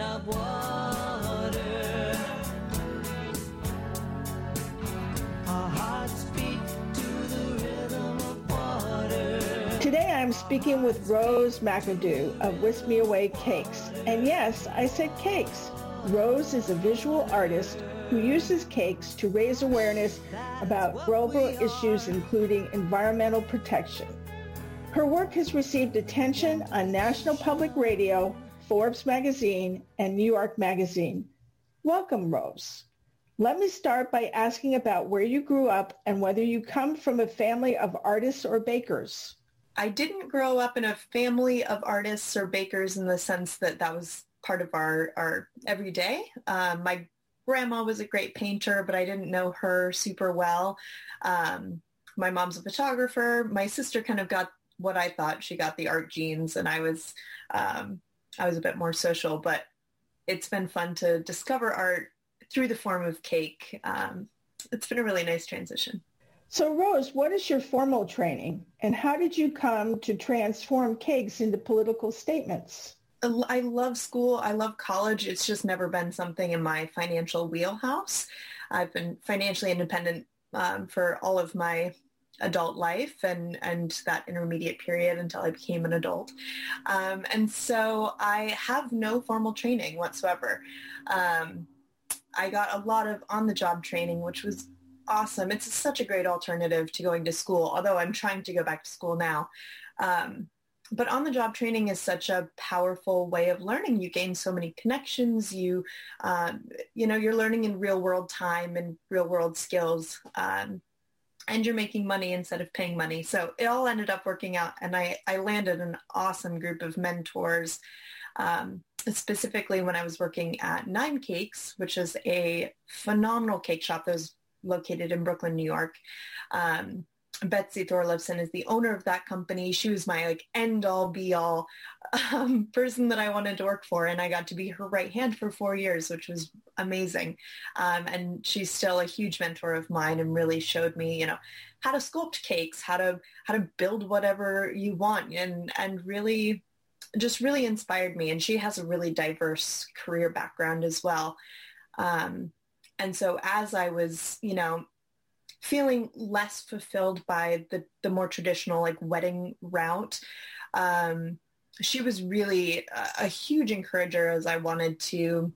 of water. Our hearts beat to the rhythm of water. Today I'm speaking with Rose McAdoo of Whisk Me Away Cakes. And yes, I said cakes. Rose is a visual artist who uses cakes to raise awareness about global issues including environmental protection. Her work has received attention on National Public Radio, Forbes magazine, and New York magazine. Welcome, Rose. Let me start by asking about where you grew up and whether you come from a family of artists or bakers. I didn't grow up in a family of artists or bakers in the sense that that was part of our, our everyday. Um, my grandma was a great painter, but I didn't know her super well. Um, my mom's a photographer. My sister kind of got what I thought she got the art genes, and I was um, I was a bit more social. But it's been fun to discover art through the form of cake. Um, it's been a really nice transition. So, Rose, what is your formal training, and how did you come to transform cakes into political statements? I love school. I love college. It's just never been something in my financial wheelhouse. I've been financially independent um, for all of my adult life and, and that intermediate period until I became an adult. Um, and so I have no formal training whatsoever. Um, I got a lot of on-the-job training, which was awesome. It's such a great alternative to going to school, although I'm trying to go back to school now. Um, but on the job training is such a powerful way of learning. You gain so many connections. You, um, you know, you're learning in real world time and real world skills. Um, and you're making money instead of paying money. So it all ended up working out. And I, I landed an awesome group of mentors, um, specifically when I was working at Nine Cakes, which is a phenomenal cake shop that was located in Brooklyn, New York. Um, Betsy Thorleifson is the owner of that company. She was my like end all be all um, person that I wanted to work for, and I got to be her right hand for four years, which was amazing. Um, and she's still a huge mentor of mine, and really showed me, you know, how to sculpt cakes, how to how to build whatever you want, and and really just really inspired me. And she has a really diverse career background as well. Um, and so as I was, you know, feeling less fulfilled by the, the more traditional like wedding route. Um, she was really a, a huge encourager as I wanted to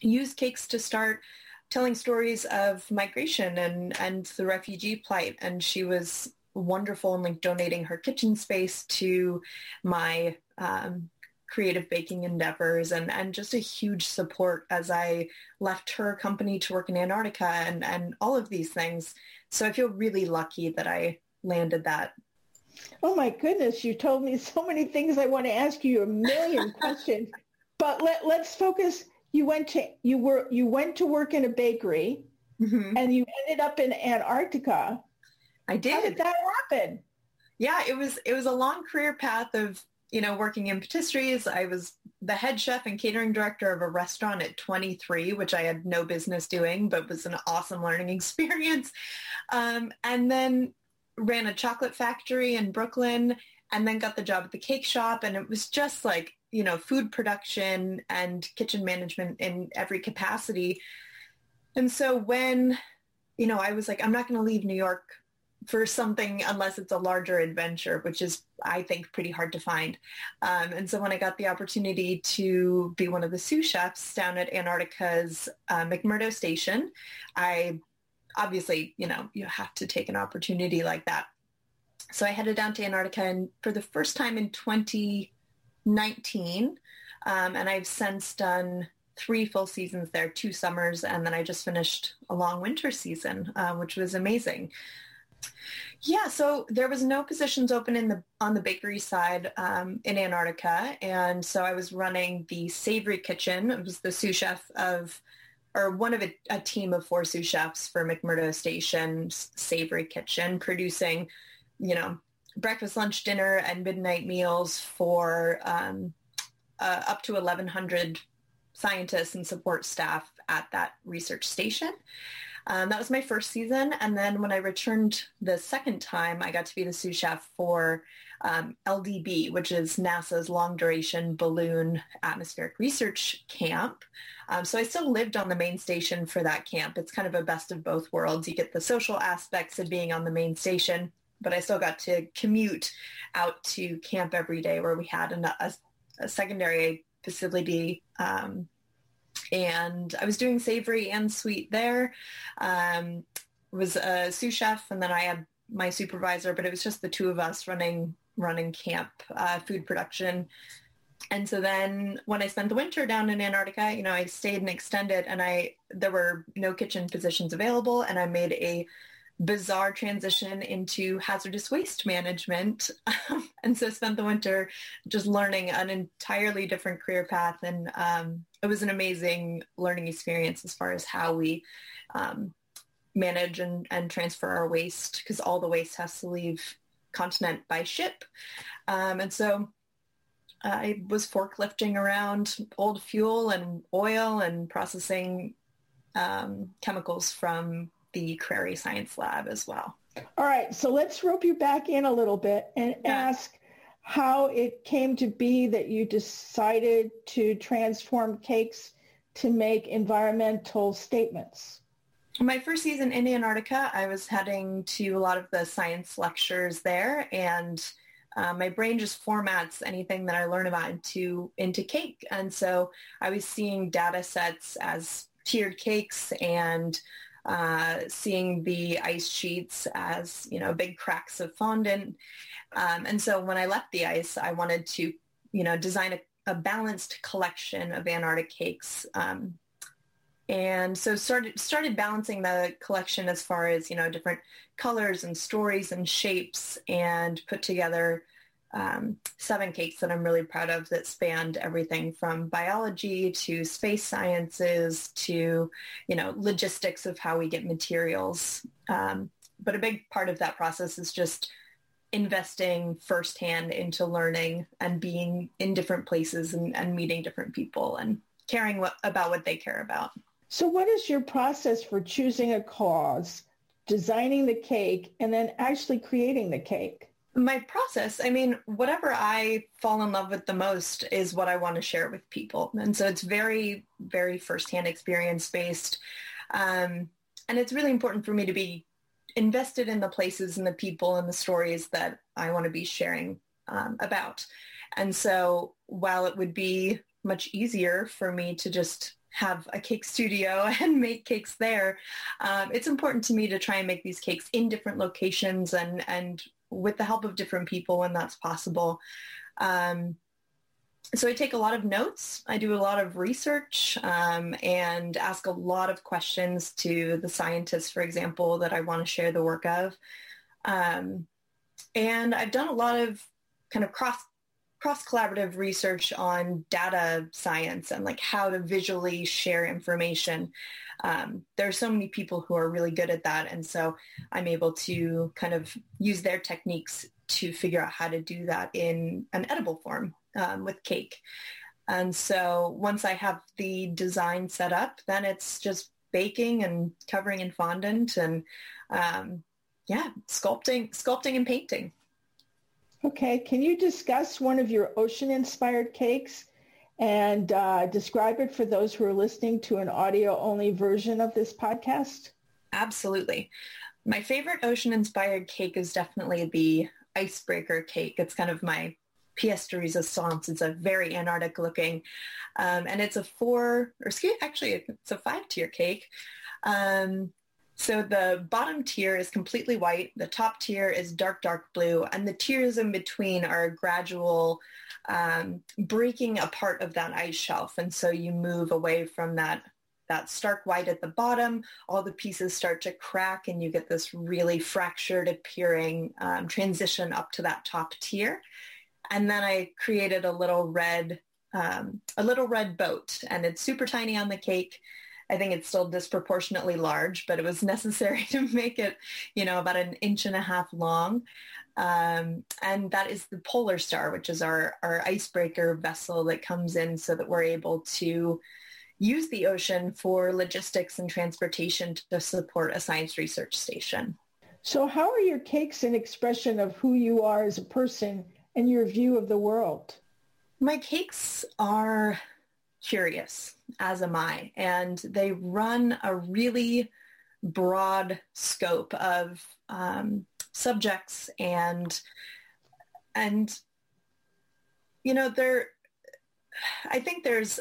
use cakes to start telling stories of migration and, and the refugee plight. And she was wonderful in like donating her kitchen space to my um, creative baking endeavors and, and just a huge support as I left her company to work in Antarctica and, and all of these things. So I feel really lucky that I landed that. Oh my goodness, you told me so many things I want to ask you a million questions. But let, let's focus. You went to you were you went to work in a bakery mm-hmm. and you ended up in Antarctica. I did. How did that happen? Yeah, it was it was a long career path of you know, working in patisseries. I was the head chef and catering director of a restaurant at 23, which I had no business doing, but was an awesome learning experience. Um, and then ran a chocolate factory in Brooklyn and then got the job at the cake shop. And it was just like, you know, food production and kitchen management in every capacity. And so when, you know, I was like, I'm not going to leave New York for something unless it's a larger adventure, which is, I think, pretty hard to find. Um, and so when I got the opportunity to be one of the sous chefs down at Antarctica's uh, McMurdo Station, I obviously, you know, you have to take an opportunity like that. So I headed down to Antarctica and for the first time in 2019, um, and I've since done three full seasons there, two summers, and then I just finished a long winter season, uh, which was amazing. Yeah, so there was no positions open in the on the bakery side um, in Antarctica, and so I was running the savory kitchen. It was the sous chef of, or one of a, a team of four sous chefs for McMurdo Station's savory kitchen, producing, you know, breakfast, lunch, dinner, and midnight meals for um, uh, up to 1,100 scientists and support staff at that research station. Um, that was my first season. And then when I returned the second time, I got to be the sous chef for um, LDB, which is NASA's long duration balloon atmospheric research camp. Um, so I still lived on the main station for that camp. It's kind of a best of both worlds. You get the social aspects of being on the main station, but I still got to commute out to camp every day where we had a, a, a secondary facility um, and I was doing savory and sweet there. Um, was a sous chef, and then I had my supervisor, but it was just the two of us running running camp uh, food production. And so then when I spent the winter down in Antarctica, you know, I stayed and extended, and I there were no kitchen positions available, and I made a bizarre transition into hazardous waste management. and so spent the winter just learning an entirely different career path. And um, it was an amazing learning experience as far as how we um, manage and, and transfer our waste because all the waste has to leave continent by ship. Um, and so I was forklifting around old fuel and oil and processing um, chemicals from the Crary Science Lab as well. All right, so let's rope you back in a little bit and yeah. ask how it came to be that you decided to transform cakes to make environmental statements. My first season in Antarctica, I was heading to a lot of the science lectures there, and uh, my brain just formats anything that I learn about into into cake. And so I was seeing data sets as tiered cakes and uh, seeing the ice sheets as, you know, big cracks of fondant. Um, and so when I left the ice, I wanted to, you know, design a, a balanced collection of Antarctic cakes. Um, and so started started balancing the collection as far as you know different colors and stories and shapes and put together um, seven cakes that I'm really proud of that spanned everything from biology to space sciences to, you know, logistics of how we get materials. Um, but a big part of that process is just investing firsthand into learning and being in different places and, and meeting different people and caring what, about what they care about. So what is your process for choosing a cause, designing the cake, and then actually creating the cake? my process i mean whatever i fall in love with the most is what i want to share with people and so it's very very firsthand experience based um, and it's really important for me to be invested in the places and the people and the stories that i want to be sharing um, about and so while it would be much easier for me to just have a cake studio and make cakes there. Um, it's important to me to try and make these cakes in different locations and, and with the help of different people when that's possible. Um, so I take a lot of notes. I do a lot of research um, and ask a lot of questions to the scientists, for example, that I want to share the work of. Um, and I've done a lot of kind of cross cross collaborative research on data science and like how to visually share information. Um, there are so many people who are really good at that. And so I'm able to kind of use their techniques to figure out how to do that in an edible form um, with cake. And so once I have the design set up, then it's just baking and covering in fondant and um, yeah, sculpting, sculpting and painting. Okay, can you discuss one of your ocean-inspired cakes and uh, describe it for those who are listening to an audio-only version of this podcast? Absolutely. My favorite ocean-inspired cake is definitely the icebreaker cake. It's kind of my pièce de résistance. It's a very Antarctic looking, um, and it's a four, or excuse, actually, it's a five-tier cake. Um, so the bottom tier is completely white, the top tier is dark, dark blue, and the tiers in between are a gradual um, breaking apart of that ice shelf. And so you move away from that that stark white at the bottom, all the pieces start to crack and you get this really fractured appearing um, transition up to that top tier. And then I created a little red, um, a little red boat and it's super tiny on the cake I think it's still disproportionately large, but it was necessary to make it, you know, about an inch and a half long. Um, and that is the Polar Star, which is our, our icebreaker vessel that comes in so that we're able to, use the ocean for logistics and transportation to support a science research station. So how are your cakes an expression of who you are as a person and your view of the world? My cakes are curious, as am I, and they run a really broad scope of um, subjects and and you know there I think there's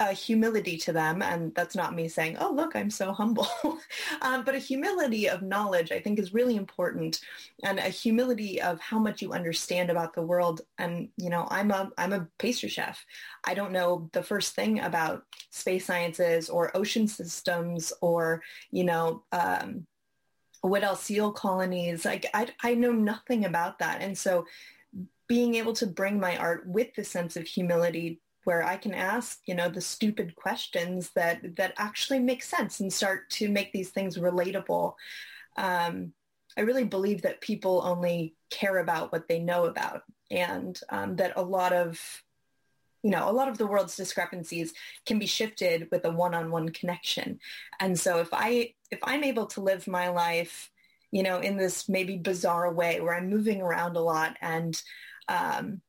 a humility to them, and that's not me saying, "Oh, look, I'm so humble," um, but a humility of knowledge I think is really important, and a humility of how much you understand about the world. And you know, I'm a I'm a pastry chef. I don't know the first thing about space sciences or ocean systems or you know. Um, what else seal colonies like I, I know nothing about that and so being able to bring my art with the sense of humility where I can ask, you know, the stupid questions that that actually make sense and start to make these things relatable. Um, I really believe that people only care about what they know about, and um, that a lot of, you know, a lot of the world's discrepancies can be shifted with a one-on-one connection. And so, if I if I'm able to live my life, you know, in this maybe bizarre way where I'm moving around a lot and um,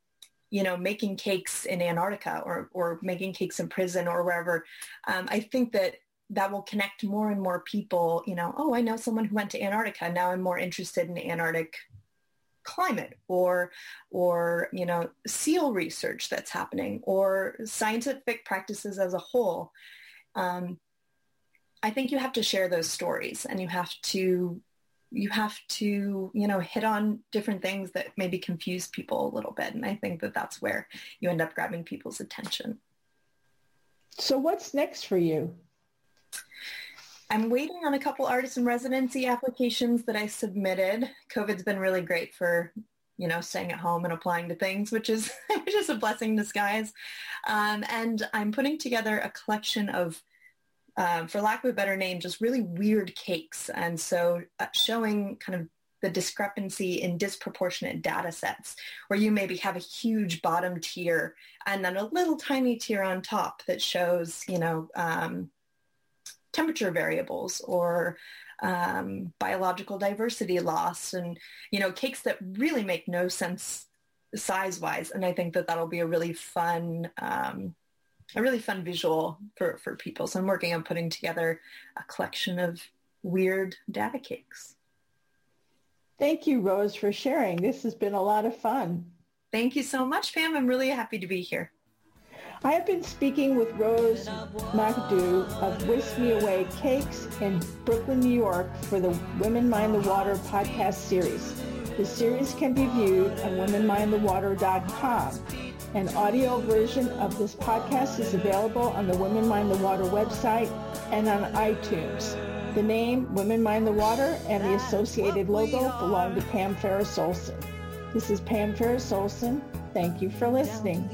you know, making cakes in Antarctica or, or making cakes in prison or wherever, um, I think that that will connect more and more people, you know, oh, I know someone who went to Antarctica. Now I'm more interested in Antarctic climate or, or, you know, seal research that's happening or scientific practices as a whole. Um, I think you have to share those stories and you have to you have to, you know, hit on different things that maybe confuse people a little bit. And I think that that's where you end up grabbing people's attention. So what's next for you? I'm waiting on a couple artists in residency applications that I submitted. COVID's been really great for, you know, staying at home and applying to things, which is which is a blessing in disguise. Um, and I'm putting together a collection of um, for lack of a better name, just really weird cakes. And so uh, showing kind of the discrepancy in disproportionate data sets where you maybe have a huge bottom tier and then a little tiny tier on top that shows, you know, um, temperature variables or um, biological diversity loss and, you know, cakes that really make no sense size-wise. And I think that that'll be a really fun um, a really fun visual for, for people. So I'm working on putting together a collection of weird data cakes. Thank you, Rose, for sharing. This has been a lot of fun. Thank you so much, Pam. I'm really happy to be here. I have been speaking with Rose McAdoo of Whisk Me Away Cakes in Brooklyn, New York for the Women Mind the Water podcast series. The series can be viewed on womenmindthewater.com. An audio version of this podcast is available on the Women Mind the Water website and on iTunes. The name Women Mind the Water and the associated logo belong to Pam Ferris Olson. This is Pam Ferris Olson. Thank you for listening.